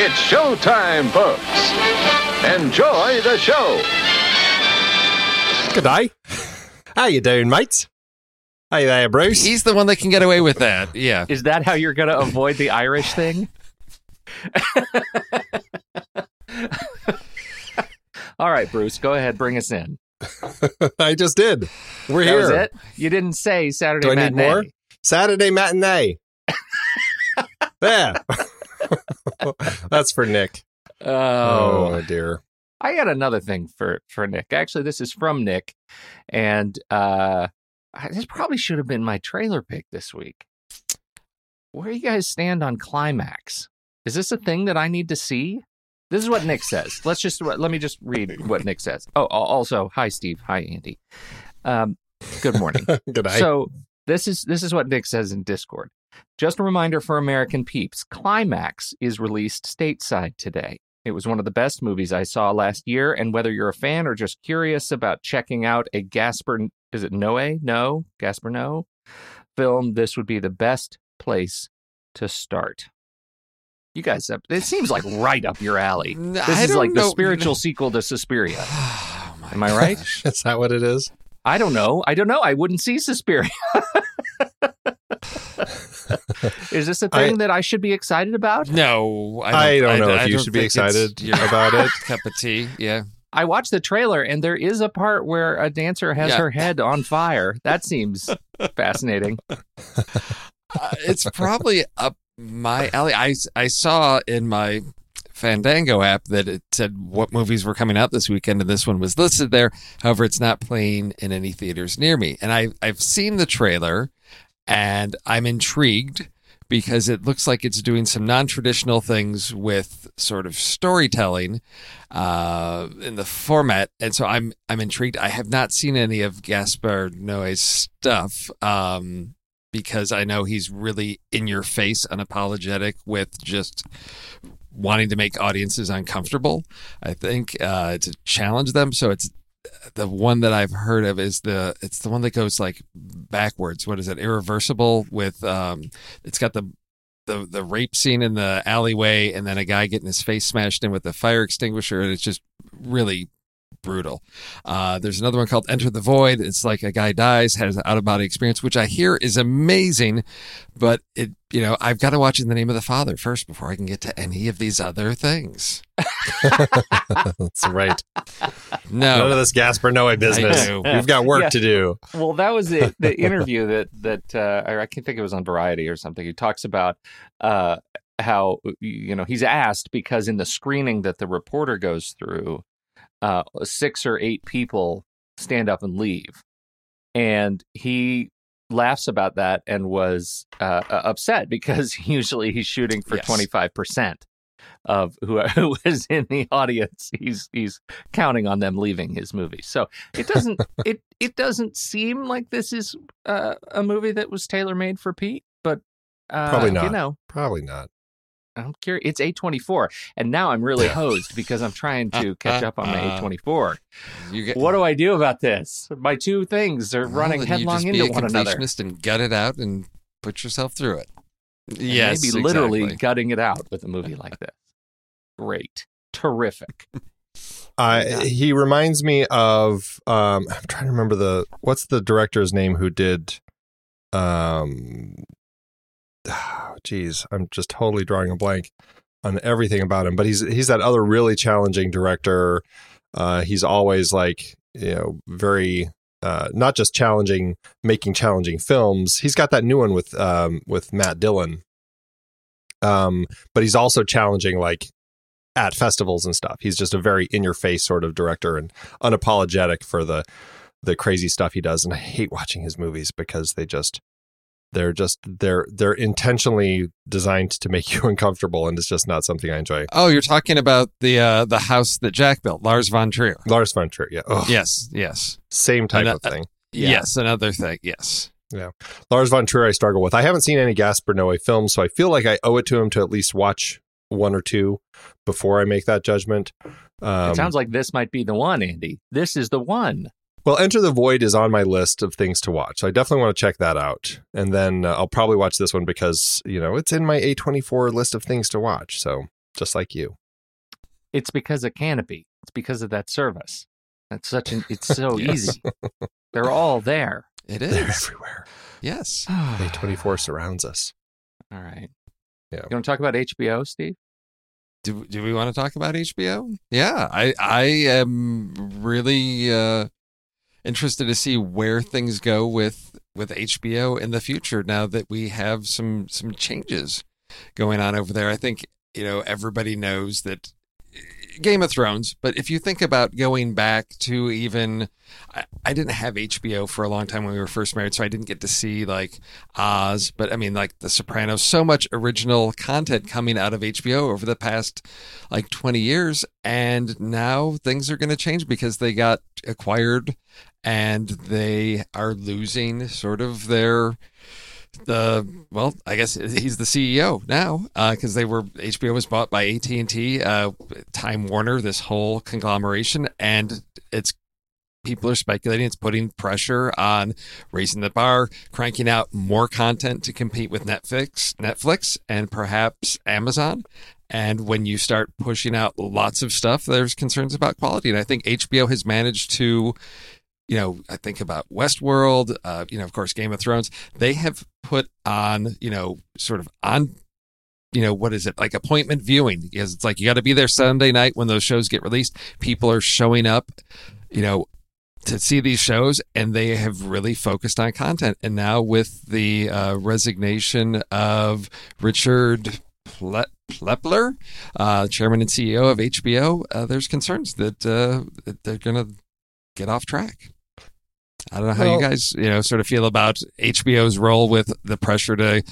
It's showtime, folks. Enjoy the show. Good day. How you doing, mates? Hey there, Bruce. He's the one that can get away with that. Yeah. Is that how you're going to avoid the Irish thing? All right, Bruce, go ahead, bring us in. I just did. We're That here. was it? You didn't say Saturday Do I need more? Saturday matinee. yeah. That's for Nick. Oh, Oh, dear. I got another thing for for Nick. Actually, this is from Nick, and uh, this probably should have been my trailer pick this week. Where you guys stand on climax? Is this a thing that I need to see? This is what Nick says. Let's just let me just read what Nick says. Oh, also, hi Steve, hi Andy. Um, good morning. Good day. So this is this is what Nick says in Discord. Just a reminder for American peeps: Climax is released stateside today. It was one of the best movies I saw last year, and whether you're a fan or just curious about checking out a Gaspar is it Noé? No, Gaspar No film, this would be the best place to start. You guys, it seems like right up your alley. This is like the spiritual sequel to Suspiria. Oh, Am I right? gosh. Is that what it is? I don't know. I don't know. I wouldn't see Suspiria. Is this a thing that I should be excited about? No, I don't know if you should be excited your about it. Cup of tea, yeah. I watched the trailer and there is a part where a dancer has Yeah. her head on fire. That seems fascinating. Uh, it's probably up my alley. I I saw in my Fandango app that it said what movies were coming out this weekend, and this one was listed there. However, it's not playing in any theaters near me. And I I've seen the trailer, and I'm intrigued because it looks like it's doing some non-traditional things with sort of storytelling uh, in the format, and so I'm I'm intrigued. I have not seen any of Gaspar Noé's stuff. Um, because I know he's really in your face, unapologetic with just wanting to make audiences uncomfortable. I think uh, to challenge them. So it's the one that I've heard of is the it's the one that goes like backwards. What is it? Irreversible with um, it's got the the the rape scene in the alleyway and then a guy getting his face smashed in with a fire extinguisher and it's just really brutal. Uh, there's another one called Enter the Void. It's like a guy dies, has an out of body experience, which I hear is amazing, but it, you know, I've got to watch in the name of the Father first before I can get to any of these other things. That's right. No, none of this Gaspar Noé business. We've got work Yeah. to do. Well, that was the, the interview that that uh, I can think it was on Variety or something. He talks about uh, how you know he's asked because in the screening that the reporter goes through, uh, six or eight people stand up and leave, and he laughs about that and was uh, uh, upset because usually he's shooting for Yes. twenty five percent of who who was in the audience. He's he's counting on them leaving his movie. So it doesn't it it doesn't seem like this is uh, a movie that was tailor made for Pete, but uh, Probably You know, Probably not. I'm curious. It's eight twenty four, and now I'm really hosed because I'm trying to catch up on my eight twenty four. you get What do I do about this? My two things are well, running then you headlong just into be a one another. completionist and gut it out and put yourself through it. And Yes, maybe literally exactly. gutting it out with a movie like this. Great, terrific. Uh, Yeah. He reminds me of. Um, I'm trying to remember the what's the director's name who did. Um, geez, I'm just totally drawing a blank on everything about him. But he's he's that other really challenging director. Uh, he's always like you know very uh, not just challenging, making challenging films. He's got that new one with um, with Matt Dillon. Um, but he's also challenging like at festivals and stuff. He's just a very in your face sort of director and unapologetic for the the crazy stuff he does. And I hate watching his movies because they just they're just they're they're intentionally designed to make you uncomfortable and it's just not something I enjoy. Oh, you're talking about the uh, the house that Jack built, Lars von Trier. Lars von Trier, yeah. Ugh, Yes, yes, Same type And, of uh, thing. Yeah. yes. Another thing. Yes. Yeah lars von Trier I struggle with. I haven't seen any Gaspar Noé films, so I feel like I owe it to him to at least watch one or two before I make that judgment. Um, it sounds like this might be the one, Andy. This is the one. Well, Enter the Void is on my list of things to watch. I definitely want to check that out. And then uh, I'll probably watch this one because, you know, it's in my A24 list of things to watch. So just like you. It's because of Kanopy. It's because of that service. That's such an. It's so Yes. easy. They're all there. It is. They're everywhere. Yes. A24 surrounds us. All right. Yeah. You want to talk about HBO, Steve? Do do we want to talk about HBO? Yeah, I I am really uh, interested to see where things go with with HBO in the future. Now that we have some some changes going on over there, I think you know everybody knows that Game of Thrones. But if you think about going back to even, I, I didn't have HBO for a long time when we were first married, so I didn't get to see like Oz. But I mean, like The Sopranos, so much original content coming out of HBO over the past like 20 years. And now things are going to change because they got acquired and they are losing sort of their the well i guess he's the ceo now because they were hbo was bought by at&t uh, time warner this whole conglomeration and it's people are speculating it's putting pressure on raising the bar cranking out more content to compete with netflix netflix and perhaps amazon. And when you start pushing out lots of stuff there's concerns about quality. And i think hbo has managed to you know, I think about Westworld, uh, you know, of course, Game of Thrones. They have put on, you know, sort of on, you know, what is it like appointment viewing? Because it's like you got to be there Sunday night when those shows get released. People are showing up, you know, to see these shows, and they have really focused on content. And now with the uh, resignation of Richard Ple- Plepler, uh, chairman and CEO of HBO, uh, there's concerns that, uh, that they're going to get off track. I don't know how Well- you guys, you know, sort of feel about HBO's role with the pressure to,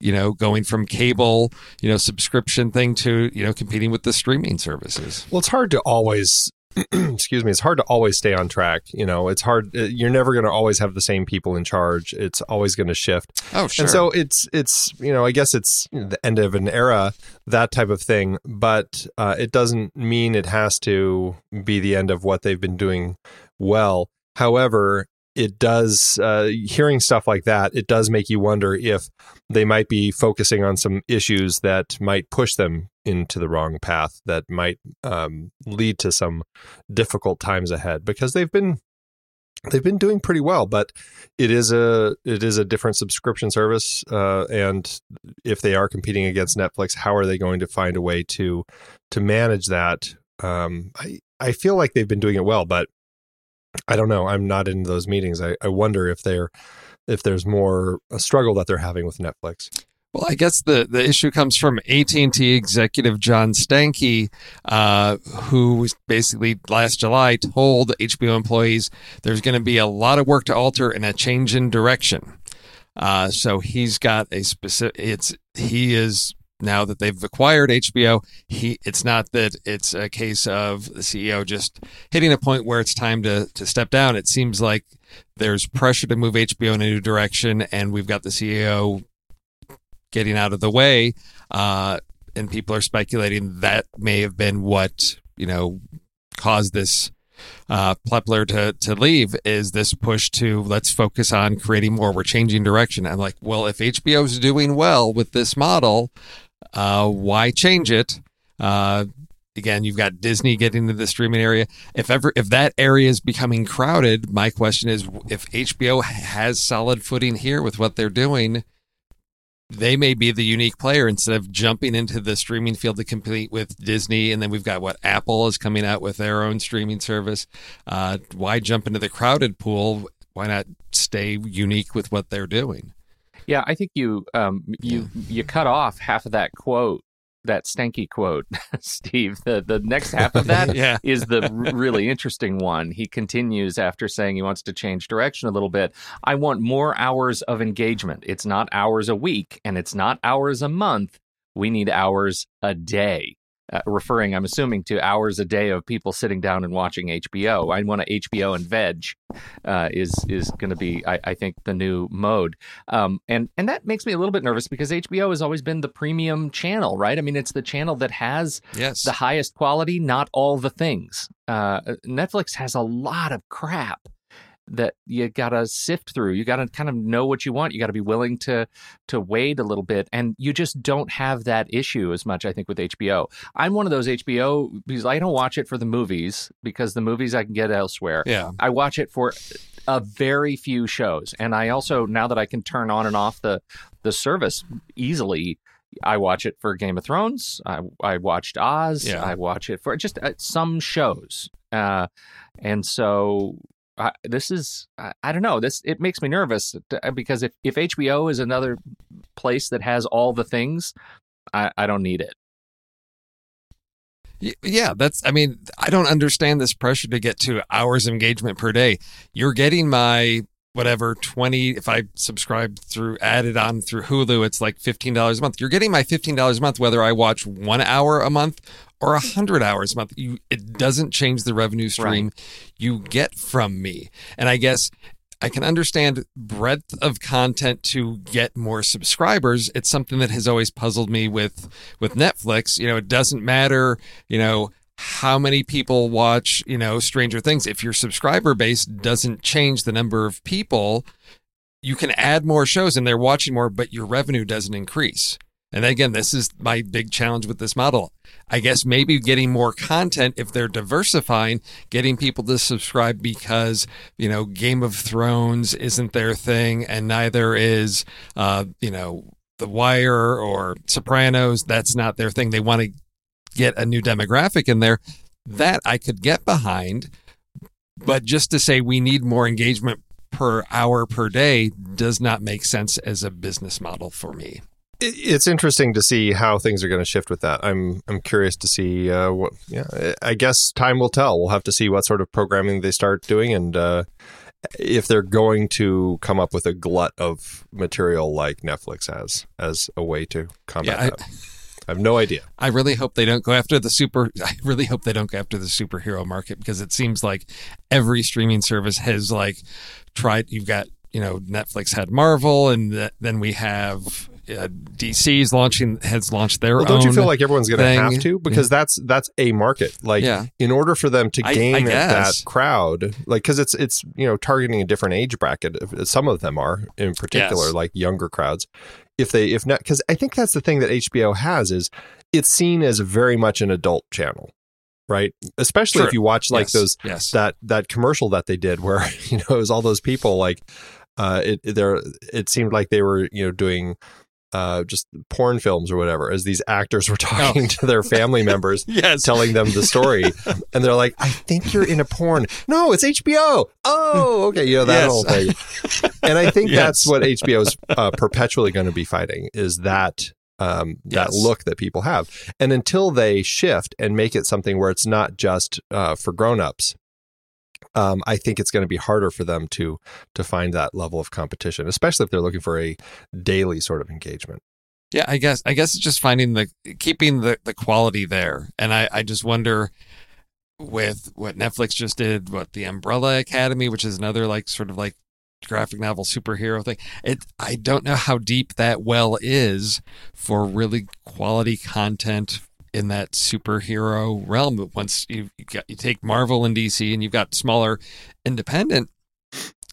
you know, going from cable, you know, subscription thing to, you know, competing with the streaming services. Well, it's hard to always, excuse me, it's hard to always stay on track. You know, it's hard. uh, You're never going to always have the same people in charge. It's always going to shift. Oh, sure. And so it's it's you know I guess it's the end of an era that type of thing, but uh, it doesn't mean it has to be the end of what they've been doing well. However, it does uh, hearing stuff like that. It does make you wonder if they might be focusing on some issues that might push them into the wrong path, that might um, lead to some difficult times ahead because they've been they've been doing pretty well but it is a it is a different subscription service uh, and if they are competing against netflix how are they going to find a way to to manage that um, i i feel like they've been doing it well but i don't know i'm not in those meetings i, I wonder if they're if there's more a struggle that they're having with netflix Well, I guess the, the issue comes from AT&T executive John Stankey, uh, who basically last July told HBO employees there's going to be a lot of work to alter and a change in direction. Uh, so he's got a specific. It's he is now that they've acquired HBO. He it's not that it's a case of the CEO just hitting a point where it's time to to step down. It seems like there's pressure to move HBO in a new direction, and we've got the CEO getting out of the way. Uh, and people are speculating that may have been what, you know, caused this uh, Plepler to, to leave is this push to let's focus on creating more. We're changing direction. I'm like, well, if HBO's doing well with this model, uh, why change it? Uh, again, you've got Disney getting into the streaming area. If ever, if that area is becoming crowded, my question is, if HBO has solid footing here with what they're doing, they may be the unique player instead of jumping into the streaming field to compete with Disney. And then we've got what Apple is coming out with their own streaming service. Uh, why jump into the crowded pool? Why not stay unique with what they're doing? Yeah, I think you um you you cut off half of that quote, that stanky quote, Steve. The the next half of that yeah. is the really interesting one. He continues after saying he wants to change direction a little bit. I want more hours of engagement. It's not hours a week and it's not hours a month. We need hours a day. Uh, referring, I'm assuming, to hours a day of people sitting down and watching HBO. I want to HBO and veg uh, is is going to be, I, I think, the new mode. Um, and and that makes me a little bit nervous because HBO has always been the premium channel, right? I mean, it's the channel that has Yes. the highest quality, not all the things. Uh, Netflix has a lot of crap that you gotta sift through. You gotta kind of know what you want. You gotta be willing to to wait a little bit, and you just don't have that issue as much. I think with HBO, I'm one of those HBO because I don't watch it for the movies because the movies I can get elsewhere. yeah. I watch it for a very few shows, and I also now that I can turn on and off the the service easily. I watch it for Game of Thrones. I, I watched Oz. Yeah. I watch it for just uh, some shows, uh, and so I, this is I, I don't know. This it makes me nervous uh, because if if HBO is another place that has all the things, I, I don't need it. Yeah, that's. I mean, I don't understand this pressure to get to hours engagement per day. You're getting my whatever twenty. If I subscribe through added on through Hulu, it's like fifteen dollars a month. You're getting my fifteen dollars a month whether I watch one hour a month or a hundred hours a month. You, it doesn't change the revenue stream you get from me. And I guess I can understand breadth of content to get more subscribers. It's something that has always puzzled me with with Netflix. You know, it doesn't matter, you know, how many people watch, you know, Stranger Things. If your subscriber base doesn't change the number of people, you can add more shows and they're watching more, but your revenue doesn't increase. And again, this is my big challenge with this model. I guess maybe getting more content if they're diversifying, getting people to subscribe because, you know, Game of Thrones isn't their thing and neither is, uh, you know, The Wire or Sopranos. That's not their thing. They want to get a new demographic in there. That I could get behind. But just to say we need more engagement per hour per day does not make sense as a business model for me. It- It's interesting to see how things are going to shift with that. I'm I'm curious to see uh, what. Yeah, I guess time will tell. We'll have to see what sort of programming they start doing, and uh, if they're going to come up with a glut of material like Netflix has as a way to combat Yeah, I- that. I have no idea. I really hope they don't go after the super. I really hope they don't go after the superhero market because it seems like every streaming service has like tried. You've got you know Netflix had Marvel, and th- then we have uh, DC's launching has launched their Well, own. don't you feel like everyone's going to have to because that's that's a market. Like Yeah. in order for them to gain I that crowd, like because it's it's you know targeting a different age bracket. Some of them are in particular Yes. like younger crowds. If they if not because I think that's the thing that HBO has is it's seen as very much an adult channel, right? Especially True. if you watch like Yes, those yes. that that commercial that they did where you know it was all those people like uh it there it seemed like they were you know doing uh just porn films or whatever as these actors were talking to their family members yes, telling them the story. And they're like i think you're in a porn. No it's hbo oh okay. You know that Yes. whole thing. And i think that's Yes. what hbo's uh, perpetually going to be fighting is that um, that Yes. look that people have. And until they shift and make it something where it's not just uh, for grown-ups um, I think it's going to be harder for them to to find that level of competition, especially if they're looking for a daily sort of engagement. Yeah, I guess I guess it's just finding the keeping the the quality there, and I I just wonder with what Netflix just did, what the Umbrella Academy, which is another like sort of like graphic novel superhero thing. It I don't know how deep that well is for really quality content in that superhero realm. Once you you, got, you take Marvel and DC, and you've got smaller independent,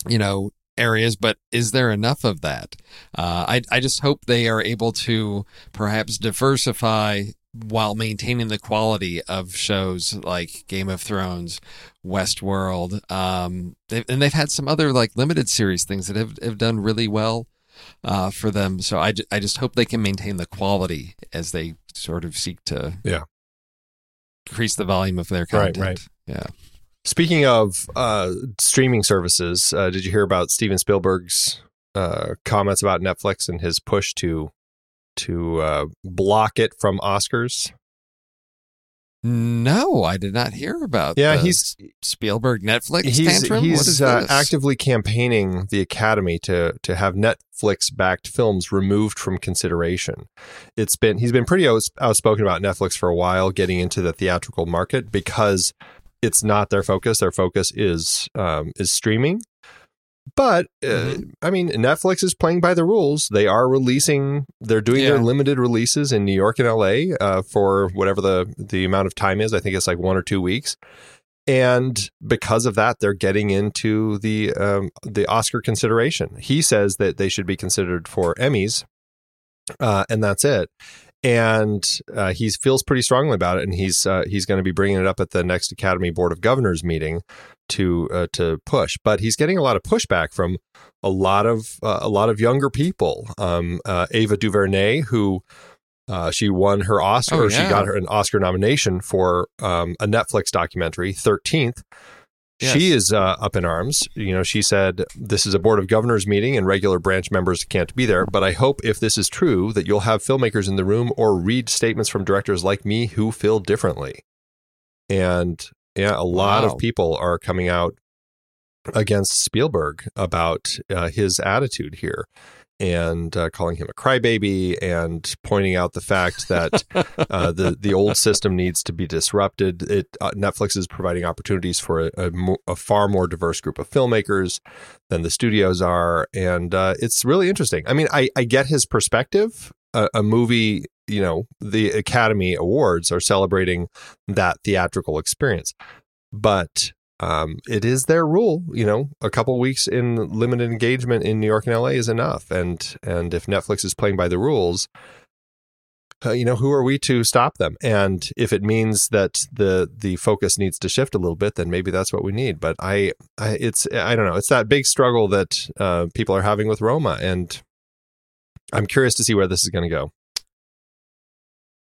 you know areas but is there enough of that uh, I, I just hope they are able to perhaps diversify while maintaining the quality of shows like Game of Thrones, Westworld, um, they've, and they've had some other like limited series things that have, have done really well uh, for them. So I, I just hope they can maintain the quality as they sort of seek to Yeah. increase the volume of their Right, content. right. Yeah. Speaking of uh, streaming services, uh, did you hear about Steven Spielberg's uh, comments about Netflix and his push to to uh, block it from Oscars? No, I did not hear about. Yeah, he's Spielberg Netflix he's tantrum. he's is uh, actively campaigning the Academy to to have Netflix backed films removed from consideration. It's been he's been pretty outspoken about Netflix for a while, getting into the theatrical market because it's not their focus. Their focus is um, is streaming. But uh, Mhm. I mean, Netflix is playing by the rules. They are releasing. They're doing their limited releases in New York and L.A. Uh, for whatever the the amount of time is. I think it's like one or two weeks and because of that they're getting into the um, the Oscar consideration. He says that they should be considered for Emmys, uh, and that's it. And uh, he feels pretty strongly about it, and he's uh, he's going to be bringing it up at the next Academy Board of Governors meeting to uh, to push. But he's getting a lot of pushback from a lot of uh, a lot of younger people. Um, uh, Ava DuVernay, who uh, she won her Oscar. Oh, or She got her an Oscar nomination for um, a Netflix documentary, Thirteenth. She is uh, up in arms. You know, she said this is a board of governors meeting and regular branch members can't be there. But I hope if this is true that you'll have filmmakers in the room or read statements from directors like me who feel differently. And yeah, a lot Wow. of people are coming out against Spielberg about uh, his attitude here and uh, calling him a crybaby and pointing out the fact that uh, the the old system needs to be disrupted. It uh, Netflix is providing opportunities for a, a, mo- a far more diverse group of filmmakers than the studios are, and uh, it's really interesting. I mean, I I get his perspective. A, a movie, you know, the Academy Awards are celebrating that theatrical experience, but um, it is their rule. You know, a couple weeks in limited engagement in New York and LA is enough. And and if Netflix is playing by the rules, uh, you know, who are we to stop them? And if it means that the the focus needs to shift a little bit, then maybe that's what we need. But I, I it's I don't know. It's that big struggle that uh, people are having with Roma, and I'm curious to see where this is going to go.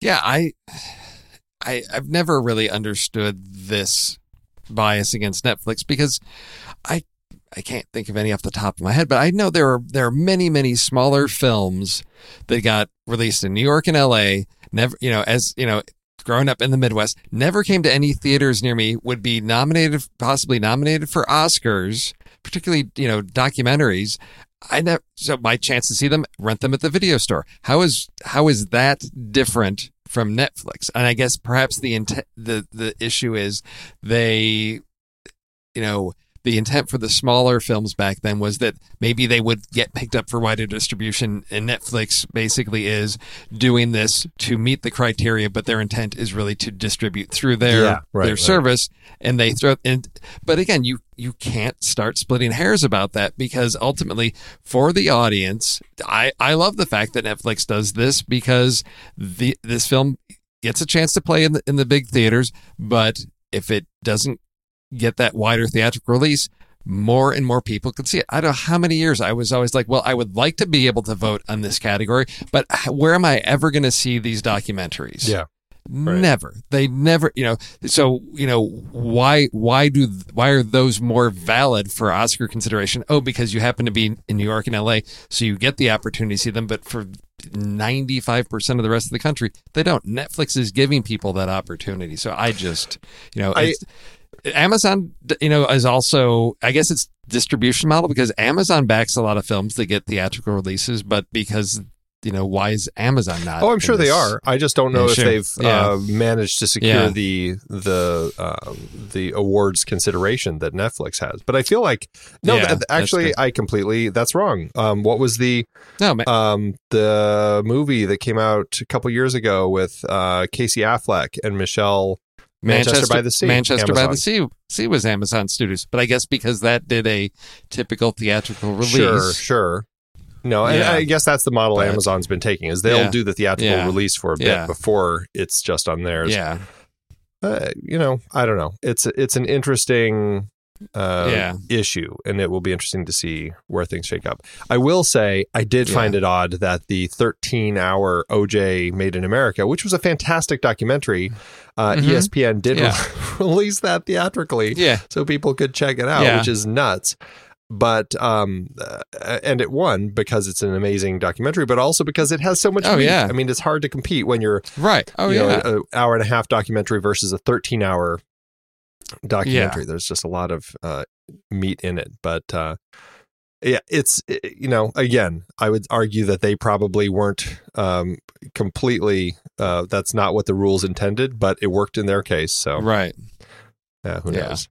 Yeah, I, I, I've never really understood this bias against Netflix because I, I can't think of any off the top of my head, but I know there are there are many many smaller films that got released in New York and L.A. Never, you know, as you know, growing up in the Midwest, never came to any theaters near me. Would be nominated, possibly nominated for Oscars, particularly you know documentaries. I never, so my chance to see them, rent them at the video store. How is how is that different from Netflix? And I guess perhaps the intent, the the issue is they, you know, the intent for the smaller films back then was that maybe they would get picked up for wider distribution and Netflix basically is doing this to meet the criteria but their intent is really to distribute through their Yeah, right, their right. service and they throw and but again you you can't start splitting hairs about that because ultimately for the audience I I love the fact that Netflix does this because the this film gets a chance to play in the in the big theaters but if it doesn't get that wider theatrical release, more and more people could see it. I don't know how many years I was always like, well, I would like to be able to vote on this category, but where am I ever going to see these documentaries? Yeah. Right. Never. They never, you know, so, you know, why, why do, why are those more valid for Oscar consideration? Oh, because you happen to be in New York and LA, so you get the opportunity to see them, but for 95% of the rest of the country, they don't. Netflix is giving people that opportunity. So I just, you know, I- it's, Amazon, you know, is also, I guess it's distribution model because Amazon backs a lot of films that get theatrical releases, but because, you know, why is Amazon not? Oh, I'm sure they are. I just don't know Yeah, if sure. they've Yeah. uh, managed to secure Yeah. the the um, the awards consideration that Netflix has. But I feel like no, th- actually. I completely that's wrong. Um, what was the No, man. um the movie that came out a couple years ago with uh, Casey Affleck and Michelle Manchester, by the Sea? Manchester by the Sea. Sea was Amazon Studios, but I guess because that did a typical theatrical release. Sure, sure. No, and Yeah. I guess that's the model But- Amazon's been taking is they'll Yeah. do the theatrical Yeah. release for a bit before it's just on theirs. Yeah, uh, you know, I don't know. It's it's an interesting uh, Yeah. issue, and it will be interesting to see where things shake up. I will say, I did Yeah. find it odd that the 13 hour OJ Made in America, which was a fantastic documentary, uh, Mhm. ESPN did Yeah. release that theatrically yeah, so people could check it out, which is nuts. But um, uh, and it won because it's an amazing documentary, but also because it has so much. Oh, meat. yeah. I mean, it's hard to compete when you're right. Oh you yeah, an hour and a half documentary versus a 13 hour documentary. There's just a lot of uh, meat in it. But uh, yeah, it's, eh, you know, again, I would argue that they probably weren't um, completely, uh, that's not what the rules intended, but it worked in their case. So right. yeah, who Yeah. knows?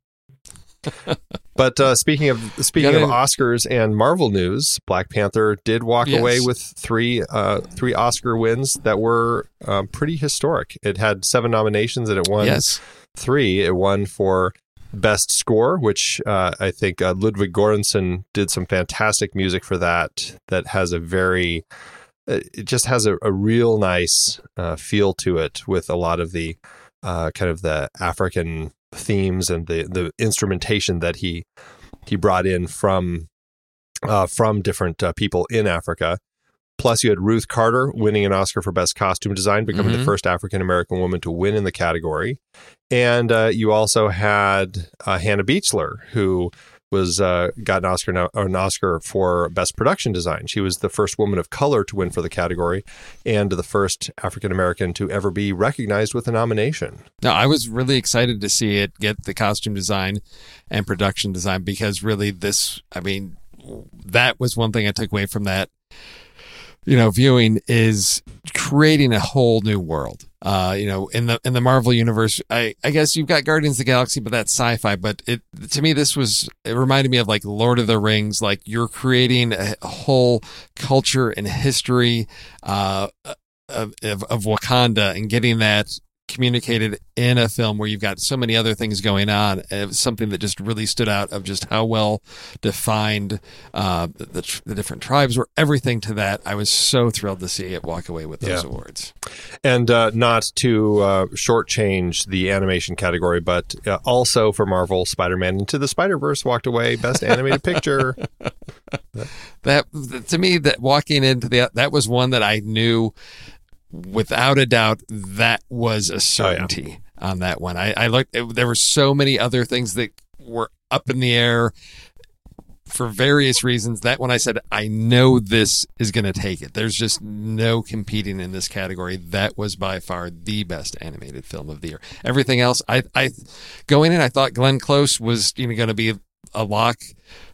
But uh, speaking of speaking of Oscars and Marvel news, Black Panther did walk Yes. away with three uh, three Oscar wins that were um, pretty historic. It had seven nominations and it won Yes. three. It won for best score, which uh, I think uh, Ludwig Göransson did some fantastic music for that. That has a very uh, it just has a, a real nice uh, feel to it with a lot of the uh, kind of the African themes and the the instrumentation that he he brought in from uh, from different uh, people in Africa. Plus, you had Ruth Carter winning an Oscar for Best Costume Design, becoming the Mhm. first African American woman to win in the category. And uh, you also had uh, Hannah Beachler, who was uh, got an Oscar an Oscar for Best Production Design. She was the first woman of color to win for the category, and the first African American to ever be recognized with a nomination. Now, I was really excited to see it get the costume design and production design because really this, I mean, that was one thing I took away from that, you know, viewing is creating a whole new world. Uh, you know, in the in the Marvel universe, I I guess you've got Guardians of the Galaxy, but that's sci-fi. But it to me, this was it reminded me of like Lord of the Rings. Like you're creating a, whole culture and history uh, of, of of Wakanda and getting that communicated in a film where you've got so many other things going on. It was something that just really stood out of just how well defined uh, the, the, different tribes were. Everything to that, I was so thrilled to see it walk away with those Yeah. awards. And uh, not to uh, shortchange the animation category, but uh, also for Marvel, Spider-Man Into the Spider-Verse walked away Best Animated Picture. that to me that walking into the that was one that I knew without a doubt that was a oh, certainty on that one. I, I looked it, there were so many other things that were up in the air for various reasons. That one I said I know this is going to take it. There's just no competing in this category. That was by far the best animated film of the year. Everything else, I I going in, I thought Glenn Close was you know going to be a lock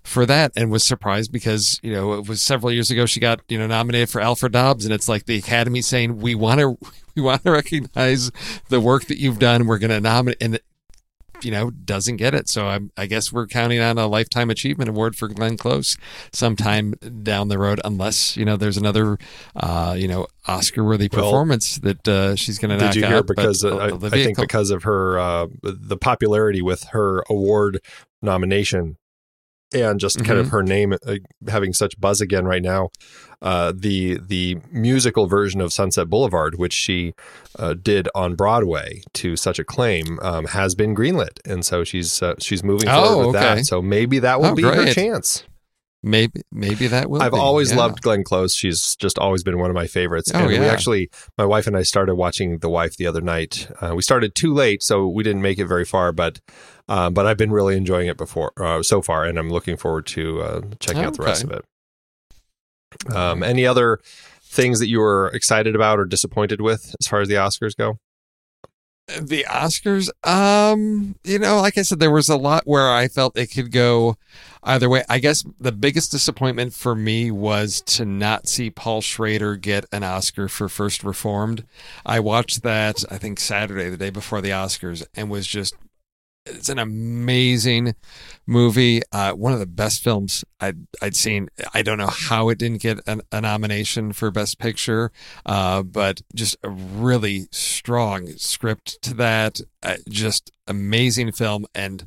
for that and was surprised because you know it was several years ago she got you know nominated for Albert Nobbs and it's like the Academy saying we want to we want to recognize the work that you've done. We're going to nominate and you know doesn't get it. So I, I guess we're counting on a lifetime achievement award for Glenn Close sometime down the road unless you know there's another uh, you know Oscar worthy Well, performance that uh, she's going to knock Did you hear? out but Because uh, I, I think because of her uh, the popularity with her award nomination and just kind of Mhm. her name uh, having such buzz again right now. Uh, the the musical version of Sunset Boulevard, which she uh, did on Broadway to such acclaim, um, has been greenlit, and so she's uh, she's moving Oh, forward with okay. that. So maybe that will Oh, be her chance. maybe maybe that will I've be, always yeah. loved Glenn Close. She's just always been one of my favorites. Oh, and we actually, my wife and I started watching The Wife the other night. Uh, we started too late, so we didn't make it very far, but uh, but I've been really enjoying it before uh, so far, and I'm looking forward to uh, checking out the rest of it. Um, any other things that you were excited about or disappointed with as far as the Oscars go? the Oscars, um, you know, like I said, there was a lot where I felt it could go either way. I guess the biggest disappointment for me was to not see Paul Schrader get an Oscar for First Reformed. I watched that, I think Saturday, the day before the Oscars, and was just it's an amazing movie. Uh, one of the best films I'd, I'd seen. I don't know how it didn't get an, a nomination for Best Picture, uh, but just a really strong script to that. Uh, just amazing film. And,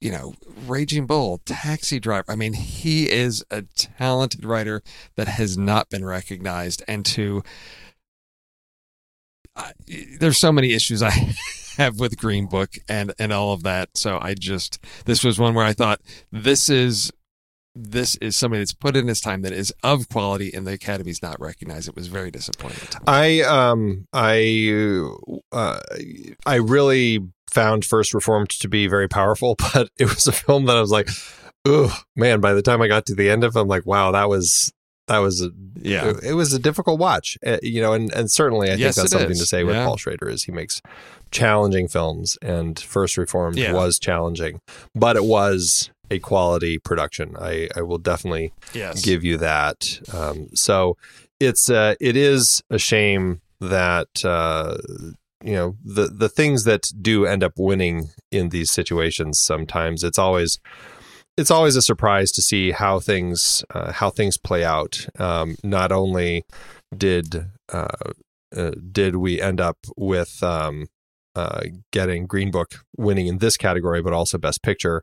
you know, Raging Bull, Taxi Driver. I mean, he is a talented writer that has not been recognized. And to, I there's so many issues I have with Green Book and and all of that. So I just this was one where I thought this is this is somebody that's put in his time that is of quality and the Academy's not recognized. It was very disappointing. I um I uh, I really found First Reformed to be very powerful, but it was a film that I was like, oh man. By the time I got to the end of, it, I'm like, wow, that was that was a, yeah. it, was a difficult watch, uh, you know, and and certainly I think that's something is. to say with Yeah. Paul Schrader is he makes challenging films, and First Reformed Yeah. was challenging, but it was a quality production. I I will definitely Yes. give you that. Um, so it's uh, it is a shame that uh, you know the the things that do end up winning in these situations. Sometimes it's always it's always a surprise to see how things uh, how things play out. Um, not only did uh, uh, did we end up with um, uh, getting Green Book winning in this category, but also Best Picture.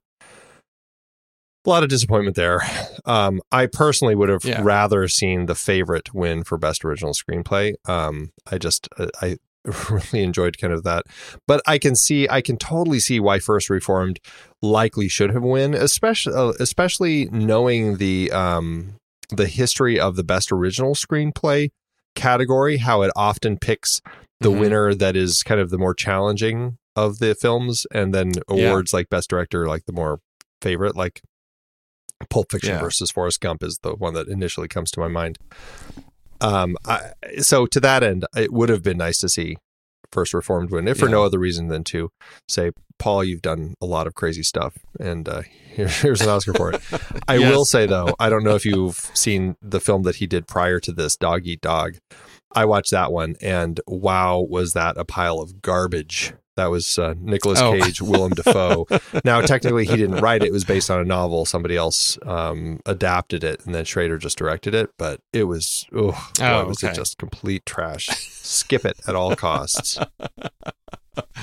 A lot of disappointment there. Um, I personally would have Yeah. rather seen the favorite win for Best Original Screenplay. Um, I just uh, I really enjoyed kind of that, but I can see I can totally see why First Reformed likely should have win, especially uh, especially knowing the um, the history of the Best Original Screenplay category, how it often picks the Mhm. winner that is kind of the more challenging of the films, and then Yeah. awards like Best Director, like the more favorite, like Pulp Fiction Yeah. versus Forrest Gump is the one that initially comes to my mind. Um, I, so to that end, it would have been nice to see First Reformed win, if for Yeah. no other reason than to say, Paul, you've done a lot of crazy stuff, and uh, here, here's an Oscar for it. I Yes. will say though, I don't know if you've seen the film that he did prior to this, Dog Eat Dog. I watched that one, and wow, was that a pile of garbage? That was uh, Nicolas Oh. Cage, Willem Dafoe. now, technically, he didn't write it; it was based on a novel. Somebody else um, adapted it, and then Schrader just directed it. But it was, oh, boy, Oh, was okay. it just complete trash. Skip it at all costs.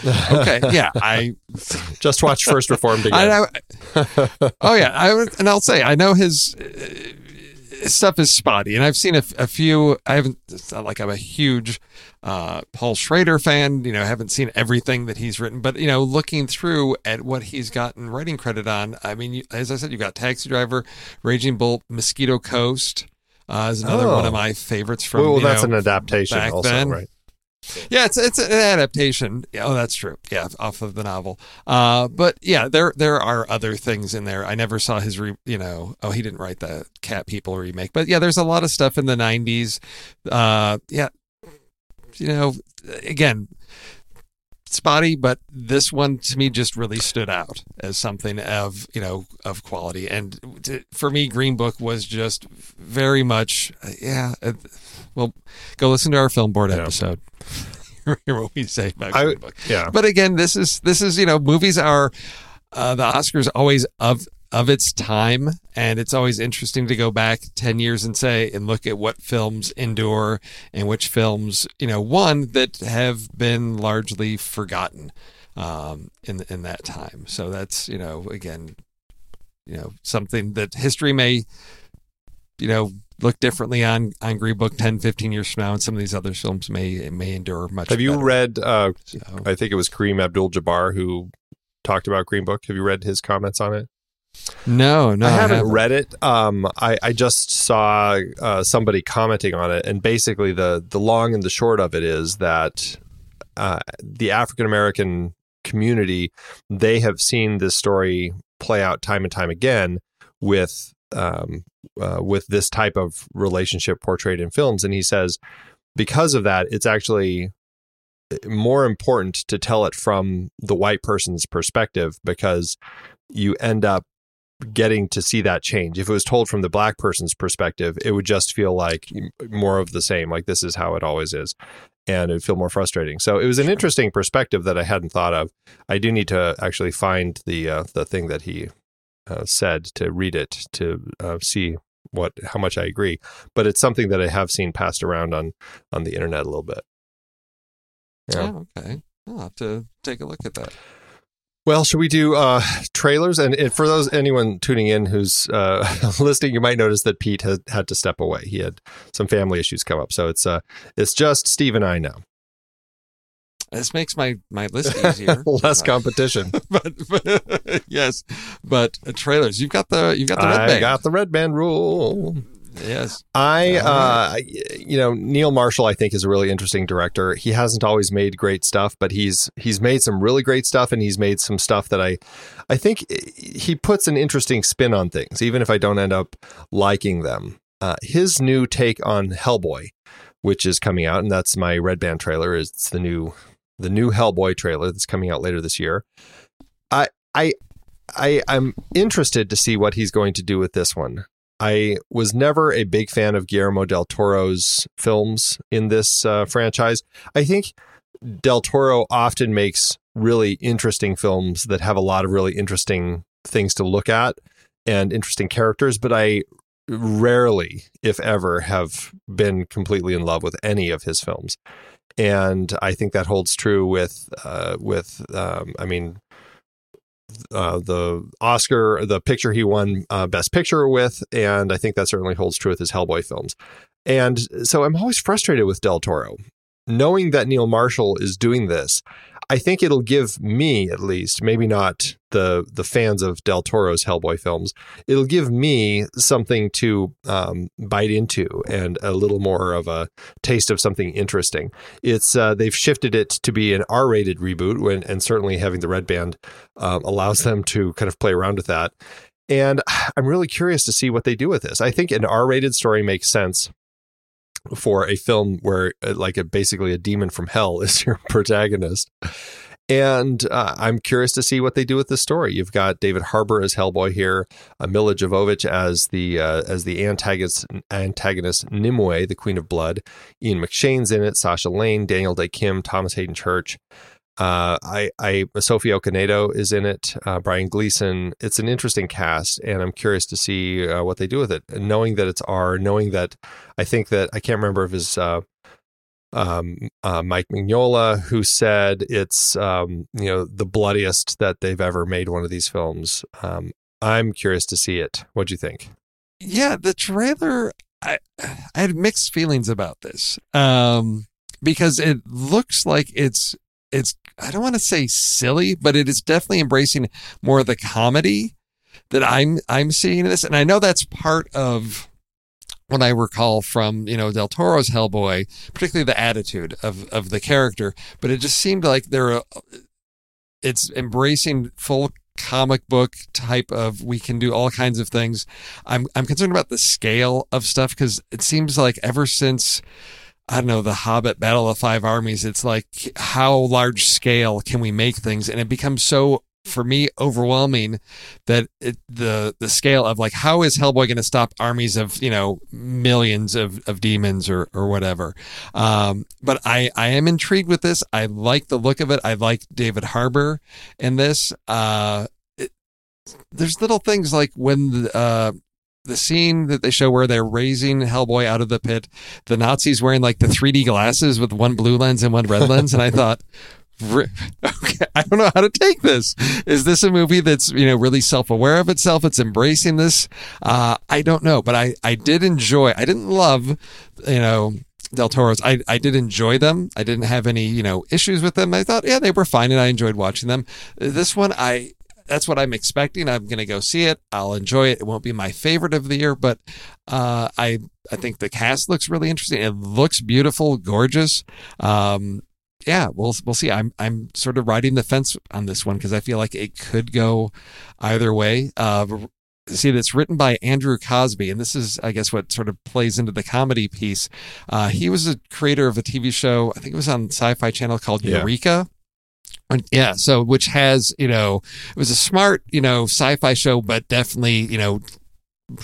Okay, yeah, I Just watch First Reformed again. I know. oh yeah, I and I'll say I know his, uh, his stuff is spotty, and I've seen a, a few. I haven't. It's not like I'm a huge uh, Paul Schrader fan. You know, I haven't seen everything that he's written, but you know, looking through at what he's gotten writing credit on. I mean, you- as I said, you've got Taxi Driver, Raging Bull, Mosquito Coast. Uh, is another Oh. one of my favorites from. well, that's know, an adaptation, also, then. right? Yeah, it's it's an adaptation. Yeah, oh, that's true. Yeah, off of the novel. Uh, but yeah, there there are other things in there. I never saw his re, you know. Oh, he didn't write the Cat People remake, but yeah, there's a lot of stuff in the '90s. Uh, yeah, you know, again, spotty, but this one to me just really stood out as something of you know of quality. And t- for me, Green Book was just very much uh, yeah. Uh, well, go listen to our film board Yeah. episode. Hear what we say about I- Green Book. Yeah. But again, this is this is you know movies are uh, the Oscars always of of its time, and it's always interesting to go back ten years and say and look at what films endure and which films you know won that have been largely forgotten um, in in that time. So that's you know again you know something that history may you know look differently on on Green Book 10 15 years from now and some of these other films may may endure much Have you better. read? Uh, So- I think it was Kareem Abdul-Jabbar who talked about Green Book. Have you read his comments on it? No, no, I haven't read it. Um, I, I just saw uh, somebody commenting on it, and basically the the long and the short of it is that uh, the African American community they have seen this story play out time and time again with um, uh, with this type of relationship portrayed in films, and he says because of that, it's actually more important to tell it from the white person's perspective because you end up getting to see that change. If it was told from the black person's perspective, it would just feel like more of the same, like this is how it always is. And it would feel more frustrating. So it was an interesting perspective that I hadn't thought of. I do need to actually find the uh, the thing that he uh, said to read it to uh, see what how much I agree. But it's something that I have seen passed around on on the internet a little bit. Yeah. Oh, okay. I'll have to take a look at that. Well, should we do uh, trailers? And, and for those anyone tuning in who's uh, listening, you might notice that Pete had had to step away. He had some family issues come up, so it's uh, it's just Steve and I now. This makes my my list easier. Less competition. but, but yes, but uh, trailers. You've got the you've got the red I band. got the red band rule. yes. I, uh, you know, Neil Marshall, I think is a really interesting director. He hasn't always made great stuff, but he's he's made some really great stuff, and he's made some stuff that I, I think he puts an interesting spin on things, even if I don't end up liking them. Uh, his new take on Hellboy, which is coming out, and that's my red band trailer. It's the new the new Hellboy trailer that's coming out later this year. I I I I'm interested to see what he's going to do with this one. I was never a big fan of Guillermo del Toro's films in this uh, franchise. I think del Toro often makes really interesting films that have a lot of really interesting things to look at and interesting characters, but I rarely, if ever, have been completely in love with any of his films. And I think that holds true with uh, with um, I mean uh, the Oscar, the picture he won uh, Best Picture with, and I think that certainly holds true with his Hellboy films. And so I'm always frustrated with Del Toro, knowing that Neil Marshall is doing this. I think it'll give me, at least, maybe not the the fans of Del Toro's Hellboy films, it'll give me something to um, bite into and a little more of a taste of something interesting. It's uh, they've shifted it to be an R-rated reboot, when and certainly having the red band um, allows them to kind of play around with that. And I'm really curious to see what they do with this. I think an R-rated story makes sense for a film where, uh, like, a, basically a demon from hell is your protagonist. And uh, I'm curious to see what they do with this story. You've got David Harbour as Hellboy here, uh, Milla Jovovich as the uh, as the antagonist antagonist Nimue, the Queen of Blood. Ian McShane's in it. Sasha Lane, Daniel Dae Kim, Thomas Haden Church. Uh, I, I, Sophie Okonedo is in it. Uh, Brian Gleeson. It's an interesting cast, and I'm curious to see uh, what they do with it. And knowing that it's R, knowing that I think that I can't remember if it's uh, um, uh, Mike Mignola, who said it's um, you know the bloodiest that they've ever made one of these films. Um, I'm curious to see it. What do you think? Yeah, the trailer. I I had mixed feelings about this um, because it looks like it's it's. I don't want to say silly, but it is definitely embracing more of the comedy that I'm I'm seeing in this, and I know that's part of what I recall from you know Del Toro's Hellboy, particularly the attitude of of the character. But it just seemed like there, uh, it's embracing full comic book type of we can do all kinds of things. I'm I'm concerned about the scale of stuff because it seems like ever since. I don't know, the Hobbit Battle of Five Armies. It's like, how large scale can we make things? And it becomes so for me overwhelming that it, the the scale of like how is Hellboy going to stop armies of you know millions of, of demons or or whatever. Um, but I I am intrigued with this. I like the look of it. I like David Harbour in this. Uh, it, there's little things like when the, uh, the scene that they show where they're raising Hellboy out of the pit, the Nazis wearing like the 3D glasses with one blue lens and one red lens, and I thought, okay, I don't know how to take this. Is this a movie that's you know really self aware of itself? It's embracing this. Uh, I don't know, but I I did enjoy. I didn't love you know Del Toro's. I I did enjoy them. I didn't have any you know issues with them. I thought yeah they were fine, and I enjoyed watching them. This one I that's what I'm expecting. I'm going to go see it. I'll enjoy it. It won't be my favorite of the year, but uh, I I think the cast looks really interesting. It looks beautiful, gorgeous. Um, yeah, we'll we'll see. I'm I'm sort of riding the fence on this one because I feel like it could go either way. Uh, see, that's written by Andrew Cosby, and this is, I guess, what sort of plays into the comedy piece. Uh, he was a creator of a TV show, I think it was on Sci-Fi Channel called Yeah. Eureka. Yeah, so which has you know it was a smart you know sci-fi show, but definitely you know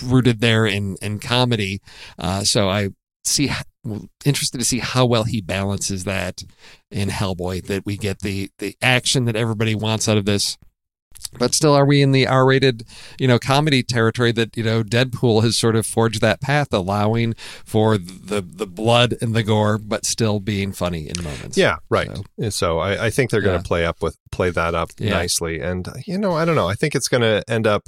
rooted there in in comedy. Uh, so I see interested to see how well he balances that in Hellboy. That we get the the action that everybody wants out of this. But still, are we in the R-rated, you know, comedy territory that you know Deadpool has sort of forged that path, allowing for the the blood and the gore, but still being funny in moments. Yeah, right. So- So I, I think they're going to play up with play that up Yeah. nicely. And you know, I don't know. I think it's going to end up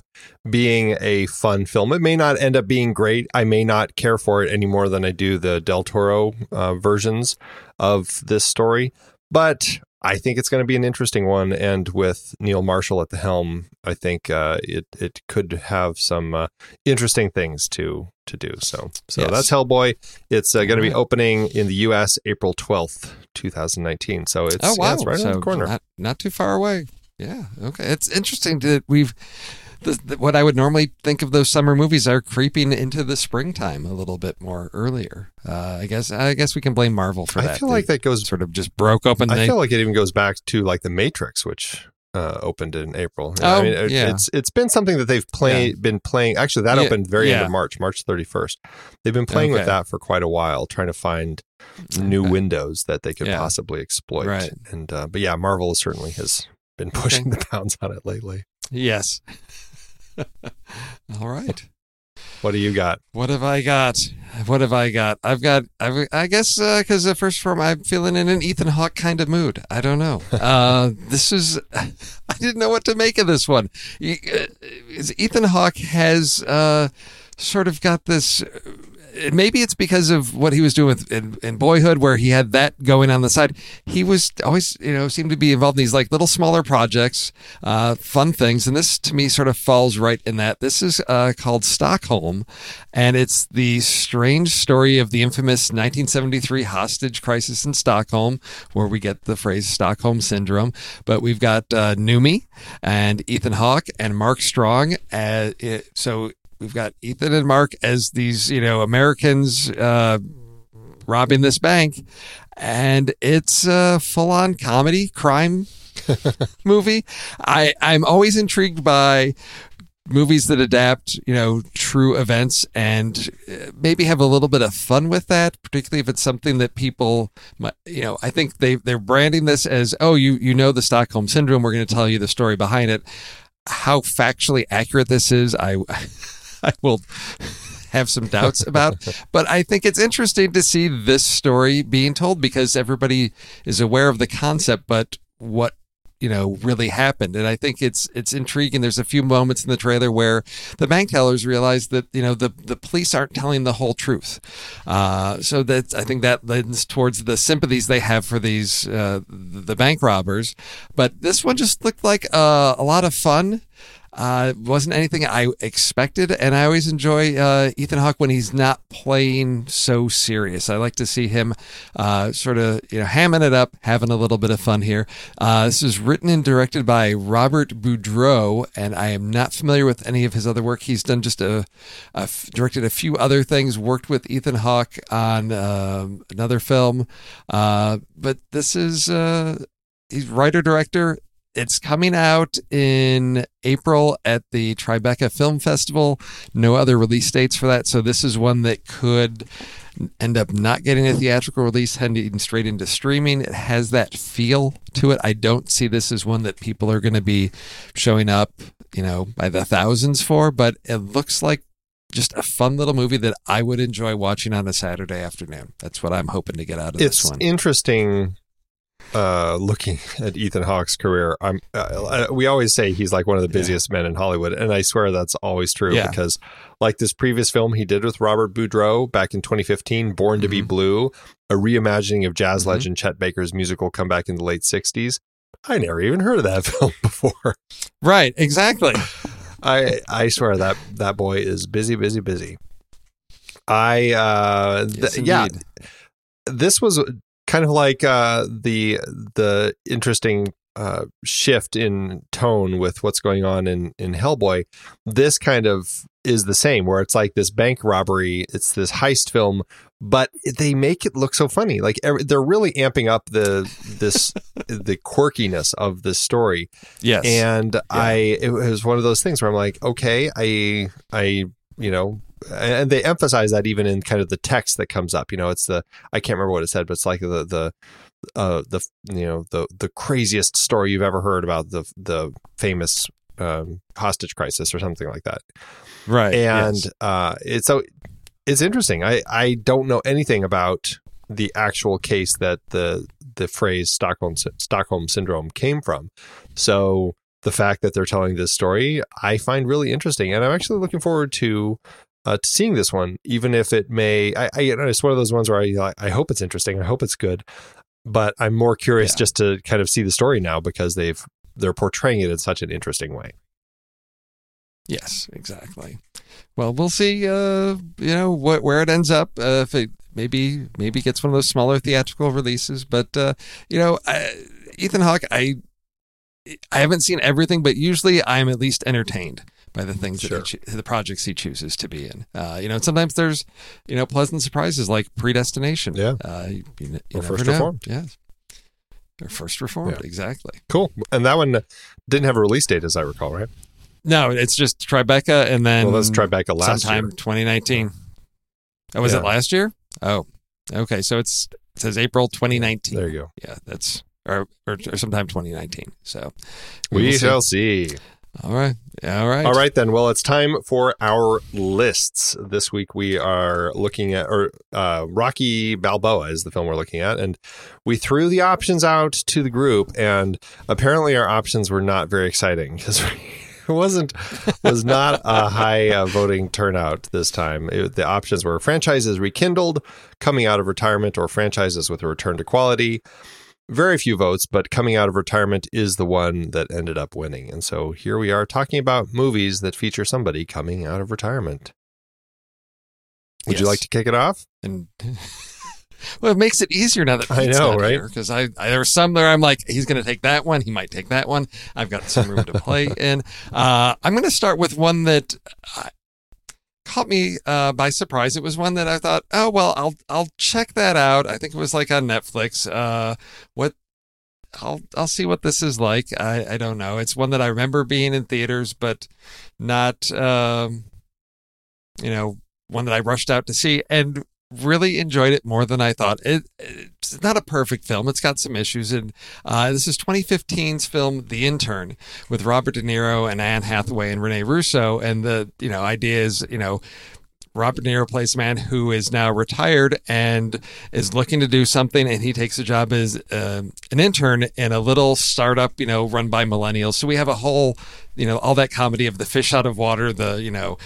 being a fun film. It may not end up being great. I may not care for it any more than I do the Del Toro uh, versions of this story, but I think it's going to be an interesting one. And with Neil Marshall at the helm, I think uh, it it could have some uh, interesting things to to do. So so Yes. that's Hellboy. It's uh, going to be opening in the U.S. April twelfth, two thousand nineteen. So it's oh yeah, wow, it's right so around the corner. Not, not too far away. Yeah. Okay. It's interesting that we've the, the, what I would normally think of those summer movies are creeping into the springtime a little bit more earlier. Uh, I guess I guess we can blame Marvel for that. I feel like that goes. sort of just broke open. I They, feel like it even goes back to like the Matrix, which uh, opened in April. Oh, I mean, it- yeah. it's it's been something that they've played been playing. Actually, that Yeah, opened very end of March, March thirty first. They've been playing with that for quite a while, trying to find new Okay. windows that they could Yeah. possibly exploit. Right. And uh, but yeah, Marvel certainly has been pushing the pounds on it lately. Yes. All right. What do you got? What have I got? What have I got? I've got, I've, I guess, because the first form, I'm feeling in an Ethan Hawke kind of mood. I don't know. Uh, this is, I didn't know what to make of this one. Uh, is Ethan Hawke has uh, sort of got this. Maybe it's because of what he was doing with in, in Boyhood, where he had that going on the side. He was always, you know, seemed to be involved in these like little smaller projects, uh, fun things, and this to me sort of falls right in that. This is uh, called Stockholm, and it's the strange story of the infamous 1973 hostage crisis in Stockholm, where we get the phrase Stockholm syndrome. But we've got uh, Noomi and Ethan Hawke and Mark Strong. Uh, so we've got Ethan and Mark as these, you know, Americans uh, robbing this bank, and it's a full-on comedy crime movie. I I'm always intrigued by movies that adapt, you know, true events and uh, maybe have a little bit of fun with that, particularly if it's something that people, you know, I think they they're branding this as, oh, you you know the Stockholm syndrome. We're going to tell you the story behind it. How factually accurate this is, I I will have some doubts about. but I think it's interesting to see this story being told because everybody is aware of the concept, but what you know really happened. And i think it's it's intriguing. There's a few moments in the trailer where the bank tellers realize that you know the the police aren't telling the whole truth. Uh, so that i think that lends towards the sympathies they have for these uh, the bank robbers. But this one just looked like uh, a lot of fun uh, wasn't anything I expected, and I always enjoy uh, Ethan Hawke when he's not playing so serious. I like to see him uh, sort of you know hamming it up, having a little bit of fun here. Uh, this is written and directed by Robert Budreau, and I am not familiar with any of his other work. He's done just a, a f- directed a few other things, worked with Ethan Hawke on um, another film, uh, but this is uh, he's writer director it's coming out in April at the Tribeca Film Festival. No other release dates for that. So this is one that could end up not getting a theatrical release, heading straight into streaming. It has that feel to it. I don't see this as one that people are going to be showing up, you know, by the thousands for, but it looks like just a fun little movie that I would enjoy watching on a Saturday afternoon. That's what I'm hoping to get out of it's this one. It's interesting uh, looking at Ethan Hawke's career, I'm. Uh, we always say he's like one of the busiest yeah. men in Hollywood, and I swear that's always true yeah. because, like this previous film he did with Robert Budreau back in 2015, "Born mm-hmm. to Be mm-hmm. Blue," a reimagining of jazz mm-hmm. legend Chet Baker's musical comeback in the late 60s. I never even heard of that film before. Right, exactly. I I swear that that boy is busy, busy, busy. I uh, th- yes, yeah. This was kind of like uh, the the interesting uh, shift in tone with what's going on in in Hellboy. This kind of is the same, where it's like this bank robbery. It's this heist film, but they make it look so funny. Like every, they're really amping up the this the quirkiness of the story. Yes, and yeah. I it was one of those things where I'm like, okay, I I you know and they emphasize that even in kind of the text that comes up. You know, it's the I can't remember what it said, but it's like the the uh, the you know the the craziest story you've ever heard about the the famous um, hostage crisis or something like that. Right. And yes. uh, it's so it's interesting. I I don't know anything about the actual case that the the phrase Stockholm Stockholm syndrome came from. So the fact that they're telling this story, I find really interesting, and I'm actually looking forward to uh, to seeing this one, even if it may. I, I it's one of those ones where I I hope it's interesting. I hope it's good, but I'm more curious yeah. just to kind of see the story now because they've they're portraying it in such an interesting way. Yes, exactly. Well, we'll see. Uh, you know what where it ends up. Uh, if it maybe maybe gets one of those smaller theatrical releases, but uh, you know, I, Ethan Hawke, I I haven't seen everything, but usually I'm at least entertained by the things sure. that cho- the projects he chooses to be in. Uh, you know, sometimes there's you know pleasant surprises like Predestination. Yeah, uh, you, you or First know. Reformed. Yeah, or First Reformed. Yeah. Exactly. Cool. And that one didn't have a release date, as I recall, right? No, it's just Tribeca, and then well, that's Tribeca last sometime year. 2019. Oh, was yeah. it last year? Oh, okay. So it's it says April 2019. There you go. Yeah, that's or or, or sometime 2019. So we, we shall see. All right. All right. All right then. Well, it's time for our lists. This week we are looking at or uh, Rocky Balboa is the film we're looking at, and we threw the options out to the group, and apparently our options were not very exciting because. It wasn't was not a high uh, voting turnout this time. It, the options were franchises rekindled, coming out of retirement, or franchises with a return to quality very few votes, but coming out of retirement is the one that ended up winning. And so here we are talking about movies that feature somebody coming out of retirement. Would yes. you like to kick it off? And well, it makes it easier now that Pete's I know, right? Because I, I there were some there I'm like, he's going to take that one. He might take that one. I've got some room to play in. Uh, I'm going to start with one that caught me uh, by surprise. It was one that I thought, oh well, I'll I'll check that out. I think it was like on Netflix. Uh, what I'll I'll see what this is like. I I don't know. It's one that I remember being in theaters, but not um, you know one that I rushed out to see. And really enjoyed it more than I thought. It, it's not a perfect film. It's got some issues. And uh, this is 2015's film, The Intern, with Robert De Niro and Anne Hathaway and Rene Russo. And the you know idea is you know Robert De Niro plays a man who is now retired and is looking to do something, and he takes a job as uh, an intern in a little startup, you know, run by millennials. So we have a whole, you know, all that comedy of the fish out of water, the you know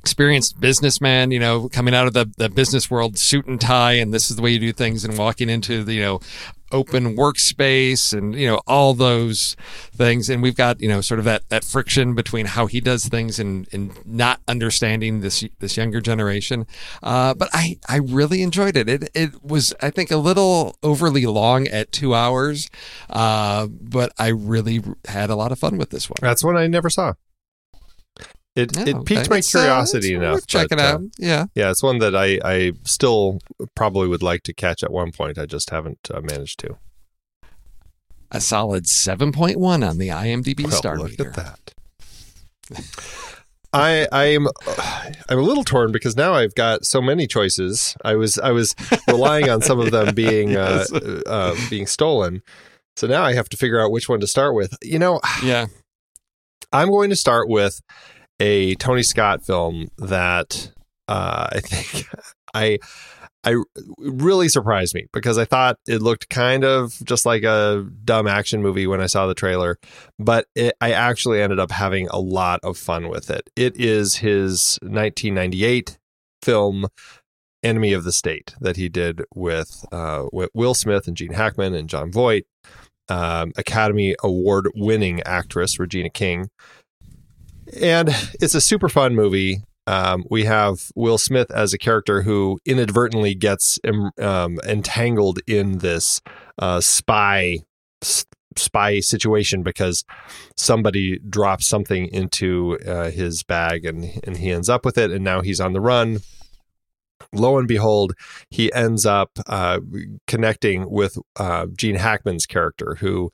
experienced businessman, you know, coming out of the, the business world, suit and tie, and this is the way you do things, and walking into the, you know, open workspace and, you know, all those things. And we've got, you know, sort of that, that friction between how he does things and, and not understanding this, this younger generation. Uh, but I, I really enjoyed it. It, it was, I think, a little overly long at two hours. Uh, but I really had a lot of fun with this one. That's one I never saw. It Oh, it piqued my It's, uh, curiosity it's enough. worth checking but, uh, out. Yeah. yeah, it's one that I I still probably would like to catch at one point. I just haven't uh, managed to. A solid 7.1 on the IMDb Well, star look meter. at that. I I'm I'm a little torn because now I've got so many choices. I was I was relying on some of them being uh, uh, being stolen, so now I have to figure out which one to start with. You know, Yeah. I'm going to start with a Tony Scott film that uh, I think I I really surprised me because I thought it looked kind of just like a dumb action movie when I saw the trailer, but it, I actually ended up having a lot of fun with it. It is his 1998 film Enemy of the State that he did with, uh, with Will Smith and Gene Hackman and Jon Voight, um, Academy Award winning actress Regina King. And it's a super fun movie. Um, we have Will Smith as a character who inadvertently gets um, entangled in this uh, spy spy situation because somebody drops something into uh, his bag and and he ends up with it and now he's on the run. Lo and behold, he ends up uh, connecting with uh, Gene Hackman's character, who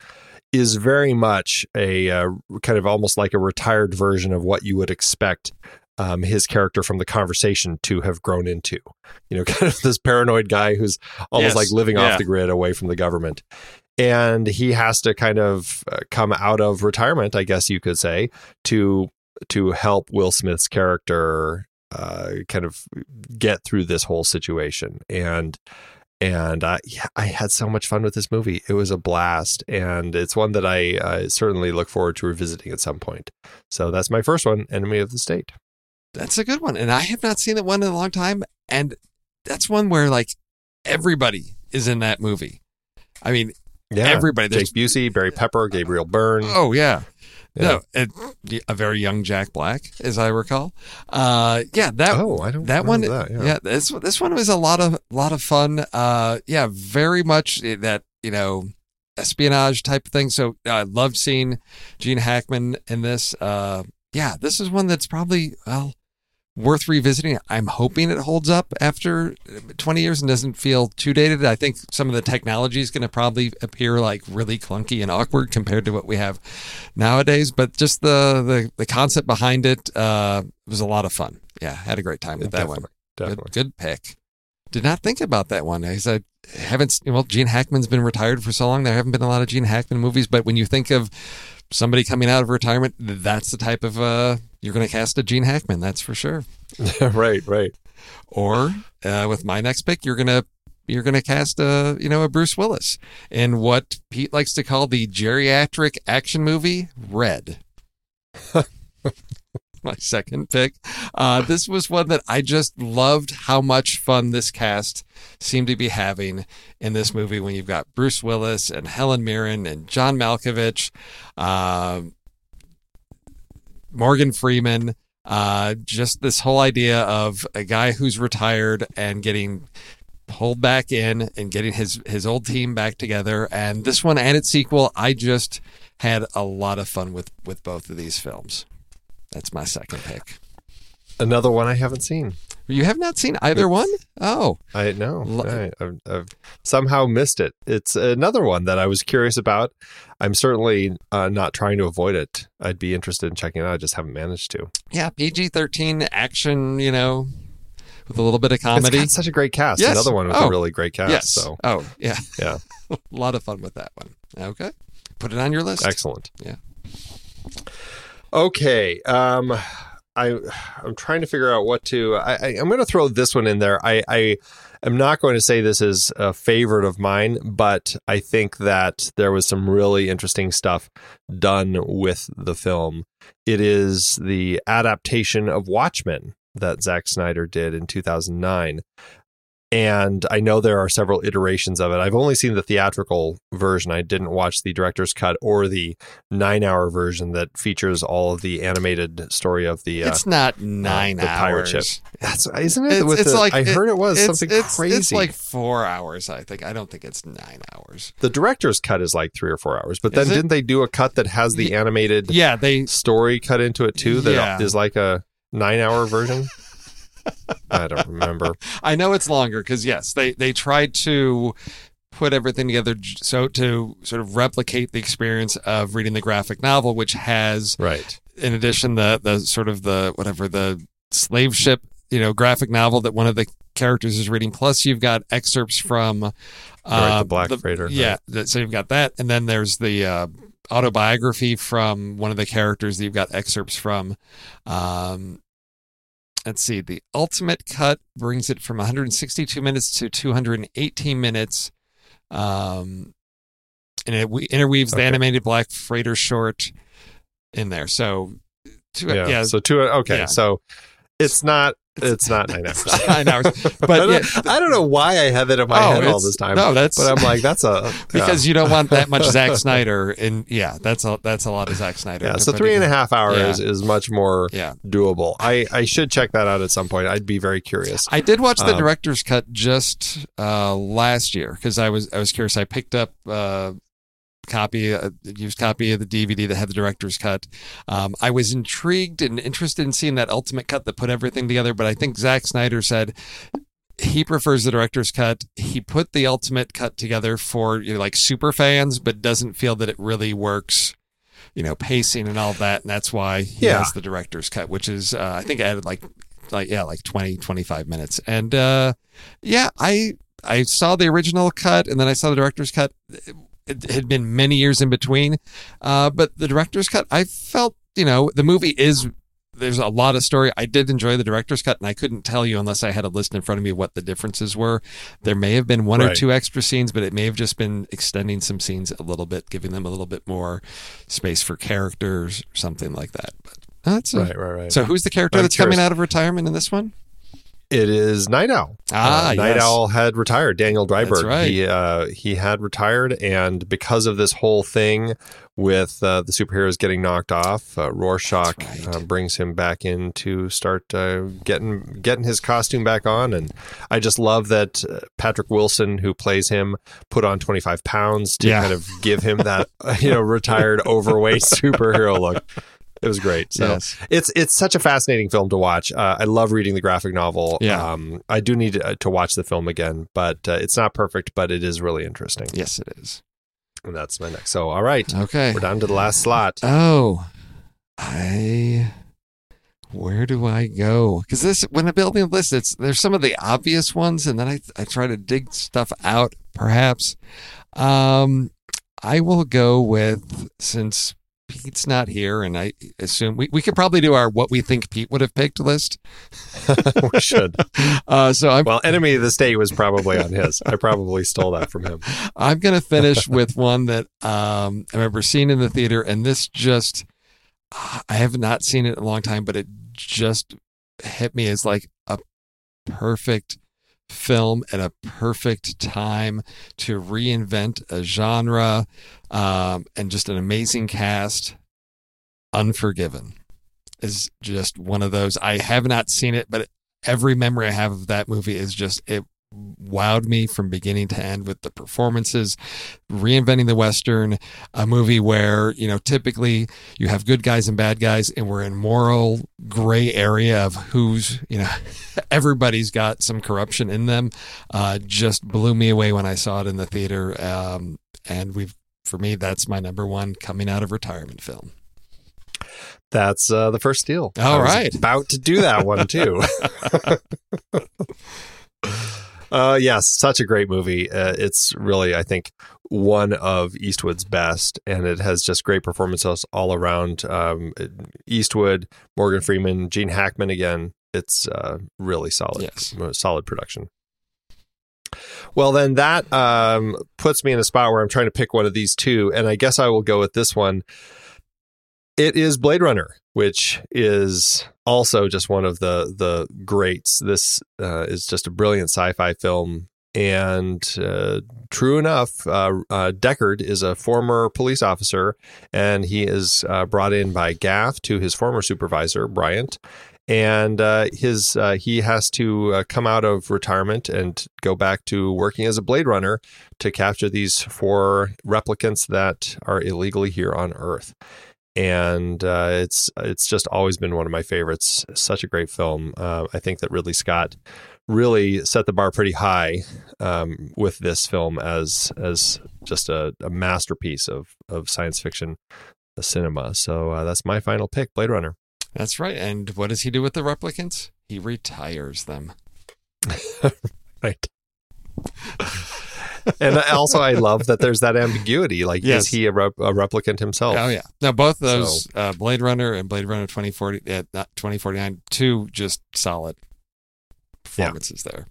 is very much a uh, kind of almost like a retired version of what you would expect um, his character from the conversation to have grown into. You know, kind of this paranoid guy who's almost Yes. like living Yeah. off the grid away from the government. And he has to kind of uh, come out of retirement, I guess you could say, to to help Will Smith's character uh, kind of get through this whole situation. And and uh, yeah, I had so much fun with this movie. It was a blast, and it's one that I uh, certainly look forward to revisiting at some point. So that's my first one, Enemy of the State. That's a good one. And I have not seen that one in a long time. And that's one where like everybody is in that movie. I mean, Yeah, everybody. There's, Jake Busey, Barry Pepper, Gabriel Byrne. oh, yeah. Yeah. No, a very young Jack Black, as I recall. Uh, yeah, that Oh, I don't that one that, yeah. yeah. this this one was a lot of lot of fun uh yeah very much that you know espionage type of thing so i loved seeing gene hackman in this uh yeah this is one that's probably well worth revisiting i'm hoping it holds up after 20 years and doesn't feel too dated i think some of the technology is going to probably appear like really clunky and awkward compared to what we have nowadays but just the the, the concept behind it uh was a lot of fun yeah had a great time with that one definitely, definitely. Good, good pick. Did not think about that one. I said, haven't, well, Gene Hackman's been retired for so long. There haven't been a lot of Gene Hackman movies, but when you think of somebody coming out of retirement, that's the type of, uh, you're going to cast a Gene Hackman. That's for sure. right, right. Or, uh, with my next pick, you're going to, you're going to cast a, you know, a Bruce Willis in what Pete likes to call the geriatric action movie, Red. my second pick. Uh, this was one that I just loved how much fun this cast seemed to be having in this movie when you've got Bruce Willis and Helen Mirren and John Malkovich, um, Morgan Freeman. Uh, just this whole idea of a guy who's retired and getting pulled back in and getting his his old team back together. And this one and its sequel, I just had a lot of fun with with both of these films. That's my second pick. Another one I haven't seen. You have not seen either one? Oh, I know. I, I've, I've somehow missed it. It's another one that I was curious about. I'm certainly uh, not trying to avoid it. I'd be interested in checking it out. I just haven't managed to. yeah, PG thirteen action. You know, with a little bit of It's comedy. such a great cast. Yes. Another one with Oh. a really great cast. yes. So Oh, yeah. yeah, a lot of fun with that one. Okay, put it on your list. excellent. Yeah. Okay. Um, I I'm trying to figure out what to. I, I I'm going to throw this one in there. I I am not going to say this is a favorite of mine, but I think that there was some really interesting stuff done with the film. It is the adaptation of Watchmen that Zack Snyder did in 2009 and I know there are several iterations of it. I've only seen the theatrical version. I didn't watch the director's cut or the nine-hour version that features all of the animated story of the. Uh, it's not nine uh, the pirate hours. ship. That's isn't it? It's, it's the- like I heard it was it's- something it's, crazy. It's like four hours. I think. I don't think it's nine hours. the director's cut is like three or four hours, but then didn't they do a cut that has the animated Yeah, they. story cut into it too? That is Yeah. like a nine-hour version. I don't remember. I know it's longer because yes, they they tried to put everything together so to sort of replicate the experience of reading the graphic novel, which has Right. in addition the the sort of the whatever the slave ship you know graphic novel that one of the characters is reading plus you've got excerpts from uh Right, the Black Freighter, yeah right. so you've got that and then there's the uh autobiography from one of the characters that you've got excerpts from um let's see the ultimate cut brings it from 162 minutes to 218 minutes um and it we- interweaves the animated black freighter short in there so two, Yeah. yeah, So two. Okay. Yeah. So it's not. It's not nine hours. Nine hours. But I, don't, yeah, I don't know why I have it in my Oh, head all this time. no, that's- but I'm like, that's a because you don't want that much Zack Snyder, and yeah, that's a that's a lot of Zack Snyder. yeah. So three and a half hours Yeah. is much more Yeah, doable. I I should check that out at some point. I'd be very curious. I did watch the Um, director's cut just uh, last year because I was I was curious. I picked up uh, copy a used copy of the DVD that had the director's cut. Um, I was intrigued and interested in seeing that ultimate cut that put everything together, but I think Zack Snyder said he prefers the director's cut. He put the ultimate cut together for you know, like super fans, but doesn't feel that it really works. You know, pacing and all that, and that's why he Yeah. has the director's cut, which is uh, I think added like like yeah like 20 25 minutes and uh yeah i i saw the original cut and then i saw the director's cut it had been many years in between. Uh but the director's cut i felt you know the movie is there's a lot of story. I did enjoy the director's cut and i couldn't tell you unless i had a list in front of me what the differences were. There may have been one or two extra scenes but it may have just been extending some scenes a little bit giving them a little bit more space for characters or something like that. But that's a, right, right, right. so who's the character I'm that's coming out of retirement in this one? It is Nite Owl. Ah, Uh, Night yes. Owl had retired. Daniel Dreiberg. Right. He uh, he had retired, and because of this whole thing with uh, the superheroes getting knocked off, uh, Rorschach right. uh, brings him back in to start uh, getting getting his costume back on. And I just love that uh, Patrick Wilson, who plays him, put on twenty five pounds to Yeah. kind of give him that you know retired overweight superhero look. It was great. So Yes. it's it's such a fascinating film to watch. Uh, I love reading the graphic novel. Yeah. Um, I do need to, to watch the film again, but uh, it's not perfect, but it is really interesting. Yes, it is. And that's my next. So, all right, Okay. we're down to the last slot. Oh, I. Where do I go? Because this, when I build a list, it's there's some of the obvious ones, and then I I try to dig stuff out. Perhaps, um, I will go with since Pete's not here, and I assume we, we could probably do our what we think Pete would have picked list. we should. Uh, so I'm Well, Enemy of the State was probably on his. I probably stole that from him. I'm going to finish with one that um, I remember seeing in the theater, and this just, I have not seen it in a long time, but it just hit me as like a perfect film at a perfect time to reinvent a genre um, and just an amazing cast. Unforgiven is just one of those. I have not seen it, but every memory I have of that movie is just it wowed me from beginning to end with the performances, reinventing the Western, a movie where, you know, typically you have good guys and bad guys, and we're in moral gray area of who's, you know, everybody's got some corruption in them. Uh, just blew me away when I saw it in the theater. Um, and we've, for me, that's my number one coming out of retirement film. That's uh, the first deal All right. about to do that one too. Uh, yes, such a great movie. Uh, it's really, I think, one of Eastwood's best, and it has just great performances all around. Um, Eastwood, Morgan Freeman, Gene Hackman again. It's uh, really solid, Yes. solid production. Well, then that um, puts me in a spot where I'm trying to pick one of these two, and I guess I will go with this one. It is Blade Runner, which is also just one of the the greats. This uh, is just a brilliant sci-fi film, and uh, true enough, uh, uh, Deckard is a former police officer, and he is uh, brought in by Gaff to his former supervisor Bryant, and uh, his he has to come out of retirement and go back to working as a Blade Runner to capture these four replicants that are illegally here on Earth. And uh, it's it's just always been one of my favorites. Such a great film. Uh, I think that Ridley Scott really set the bar pretty high um, with this film as as just a, a masterpiece of of science fiction cinema. So uh, that's my final pick, Blade Runner. That's right. And what does he do with the replicants? He retires them. right and also i love that there's that ambiguity like Yes. is he a, rep- a replicant himself Oh yeah. Now both those uh, Blade Runner and Blade Runner 2040 uh, not 2049 two just solid performances there.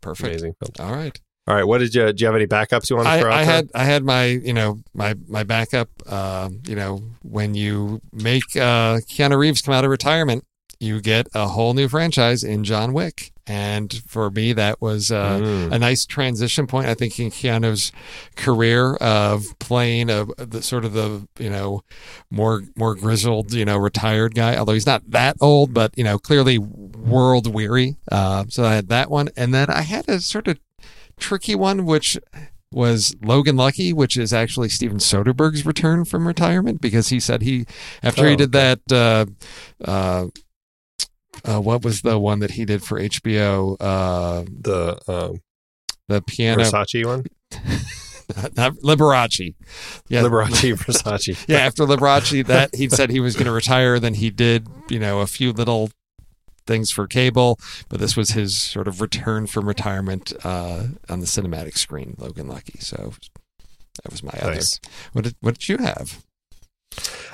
Perfect. amazing All right. all right what did you do you have any backups you want to I, throw out I had I had my you know my my backup. Uh, you know when you make uh, Keanu Reeves come out of retirement, you get a whole new franchise in John Wick, and for me that was uh, Mm. a nice transition point. I think in Keanu's career of playing a the sort of the you know more more grizzled you know retired guy, although he's not that old, but you know clearly world weary. Uh, so I had that one, and then I had a sort of tricky one, which was Logan Lucky, which is actually Steven Soderbergh's return from retirement because he said he after Oh, he did that. Uh, uh, uh, what was the one that he did for HBO? Uh, the um, the piano, Versace one not Liberace. Yeah, Liberace Versace yeah. After Liberace, that he said he was going to retire. Then he did, you know, a few little things for cable, but this was his sort of return from retirement uh, on the cinematic screen. Logan Lucky. So that was my Nice. other. What did What did you have?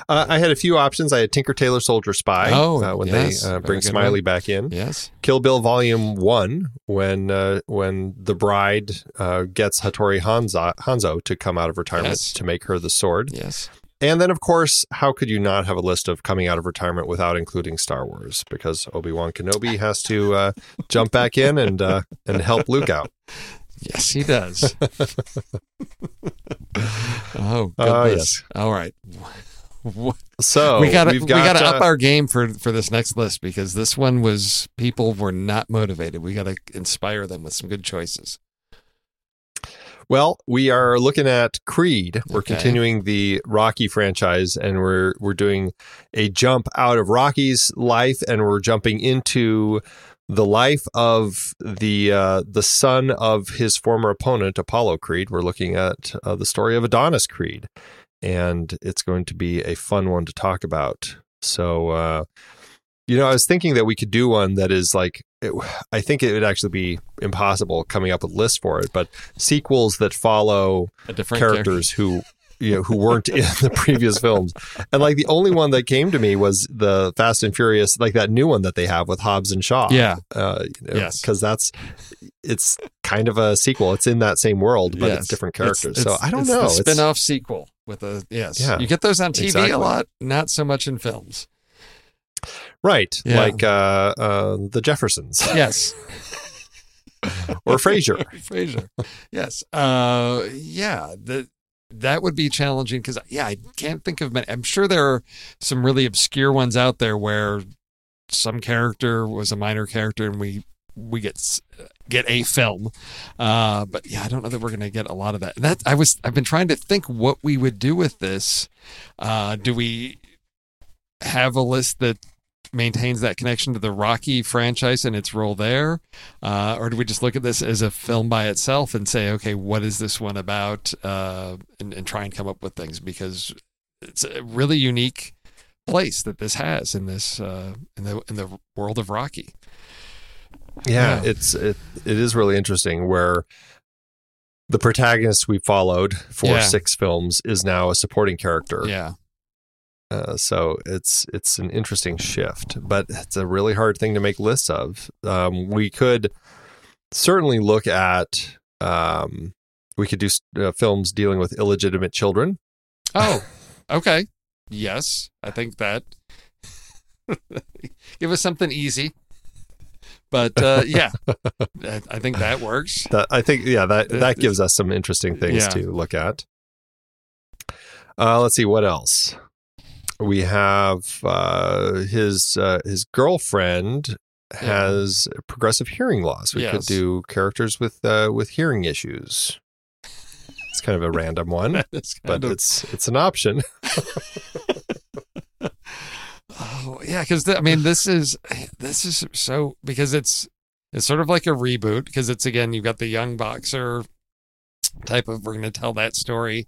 Uh, I had a few options I had Tinker Tailor Soldier Spy Oh, uh, when yes, they uh, bring Smiley one. back in Yes. Kill Bill Volume One when uh, when the bride uh, gets Hattori Hanzo, Hanzo to come out of retirement Yes. to make her the sword Yes. And then, of course, how could you not have a list of coming out of retirement without including Star Wars? Because Obi Wan Kenobi has to uh, jump back in and uh, and help Luke out. Yes, he does. oh, goodness. Oh, yes. All right. What- So we got to we've we got to uh, up our game for for this next list because this one was people were not motivated. We got to inspire them with some good choices. Well, we are looking at Creed. We're Okay. continuing the Rocky franchise, and we're we're doing a jump out of Rocky's life, and we're jumping into the life of the uh, the son of his former opponent, Apollo Creed. We're looking at uh, the story of Adonis Creed, and it's going to be a fun one to talk about. So, uh, you know, I was thinking that we could do one that is like, it, I think it would actually be impossible coming up with lists for it, but sequels that follow characters who you know who weren't in the previous films and like the only one that came to me was the fast and furious like that new one that they have with hobbs and shaw Yeah. uh you know, Yes. because that's it's kind of a sequel it's in that same world but Yes. it's different It's- characters so i don't it's know The It's- spin-off sequel with a yes. Yeah, you get those on TV exactly. a lot, not so much in films. right Yeah. like uh uh the jeffersons Yes. or frasier Frasier. Yes. Uh, yeah. The, that would be challenging because, yeah, I can't think of many. I'm sure there are some really obscure ones out there where some character was a minor character and we we get get a film. Uh, but yeah, I don't know that we're going to get a lot of that. That I was I've been trying to think what we would do with this. Uh, do we have a list that maintains that connection to the Rocky franchise and its role there? Uh, or do we just look at this as a film by itself and say, okay, what is this one about? Uh, and, and try and come up with things because it's a really unique place that this has in this uh, in the in the world of Rocky. Yeah, Yeah. it's it, it is really interesting where the protagonist we followed for Yeah. six films is now a supporting character. Yeah. Uh, so it's it's an interesting shift, but it's a really hard thing to make lists of. Um, we could certainly look at um, we could do uh, films dealing with illegitimate children. Oh, okay. Yes, I think that. Give us something easy. But uh, yeah, I I think that works. That I think, yeah, that Uh, that gives us some interesting things yeah. to look at. Uh, let's see what else. We have uh, his uh, his girlfriend has progressive hearing loss. We could do characters with uh, with hearing issues. It's kind of a random one, but of- it's it's an option. Oh yeah, because I mean, this is this is so because it's it's sort of like a reboot because it's again you've got the young boxer type of we're going to tell that story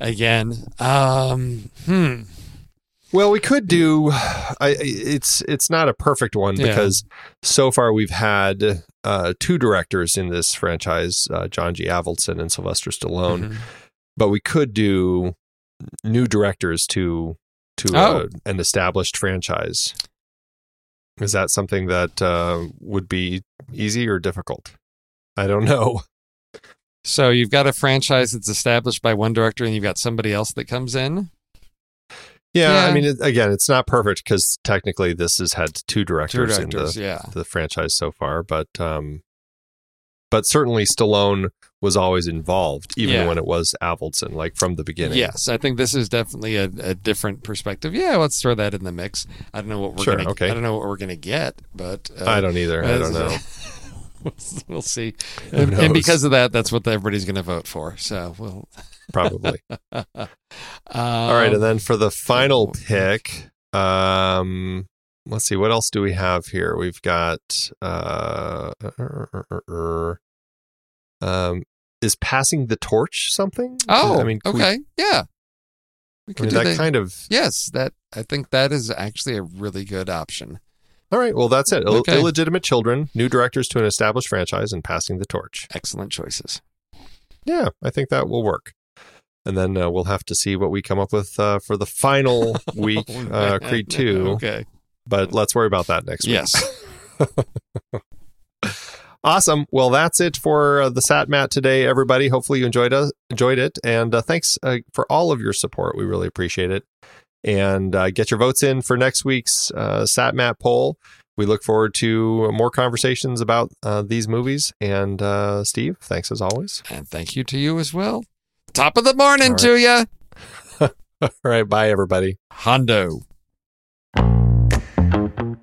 again. Um, hmm. Well, we could do. I, it's it's not a perfect one Yeah. because so far we've had uh, two directors in this franchise, uh, John G. Avildsen and Sylvester Stallone. Mhm. But we could do new directors to to Oh. uh, an established franchise. Is that something that uh, would be easy or difficult? I don't know. So you've got a franchise that's established by one director, and you've got somebody else that comes in. Yeah, Yeah. I mean, it, again, it's not perfect because technically this has had two Two directors, directors, in the yeah. the franchise so far, but um, but certainly Stallone was always involved, even Yeah. when it was Avildsen, like from the beginning. Yes, I think this is definitely a, a different perspective. Yeah, let's throw that in the mix. I don't know what we're Sure, gonna. okay. I don't know what we're gonna get, but uh, I don't either. I don't know. we'll see. And, and because of that, that's what everybody's going to vote for. So we'll. Probably. Um, All right, and then for the final pick, um, let's see, what else do we have here? We've got uh, um, is passing the torch something? Oh, I mean, can we- okay, yeah. We I mean, do that that. kind of. yes, that I think that is actually a really good option. All right, well, that's it. Ill- Okay. Illegitimate children, new directors to an established franchise, and passing the torch. Excellent choices. Yeah, I think that will work. And then uh, we'll have to see what we come up with uh, for the final week, Oh, uh. Creed 2. Okay. But let's worry about that next week. Yes. Awesome. Well, that's it for uh, the Sat Mat today, everybody. Hopefully you enjoyed us, enjoyed it, and uh, thanks uh, for all of your support. We really appreciate it. And uh, get your votes in for next week's uh, Sat Mat poll. We look forward to more conversations about uh, these movies. And uh, Steve, thanks as always. and thank you to you as well. Top of the morning right. to you, All right, bye, everybody. Hondo.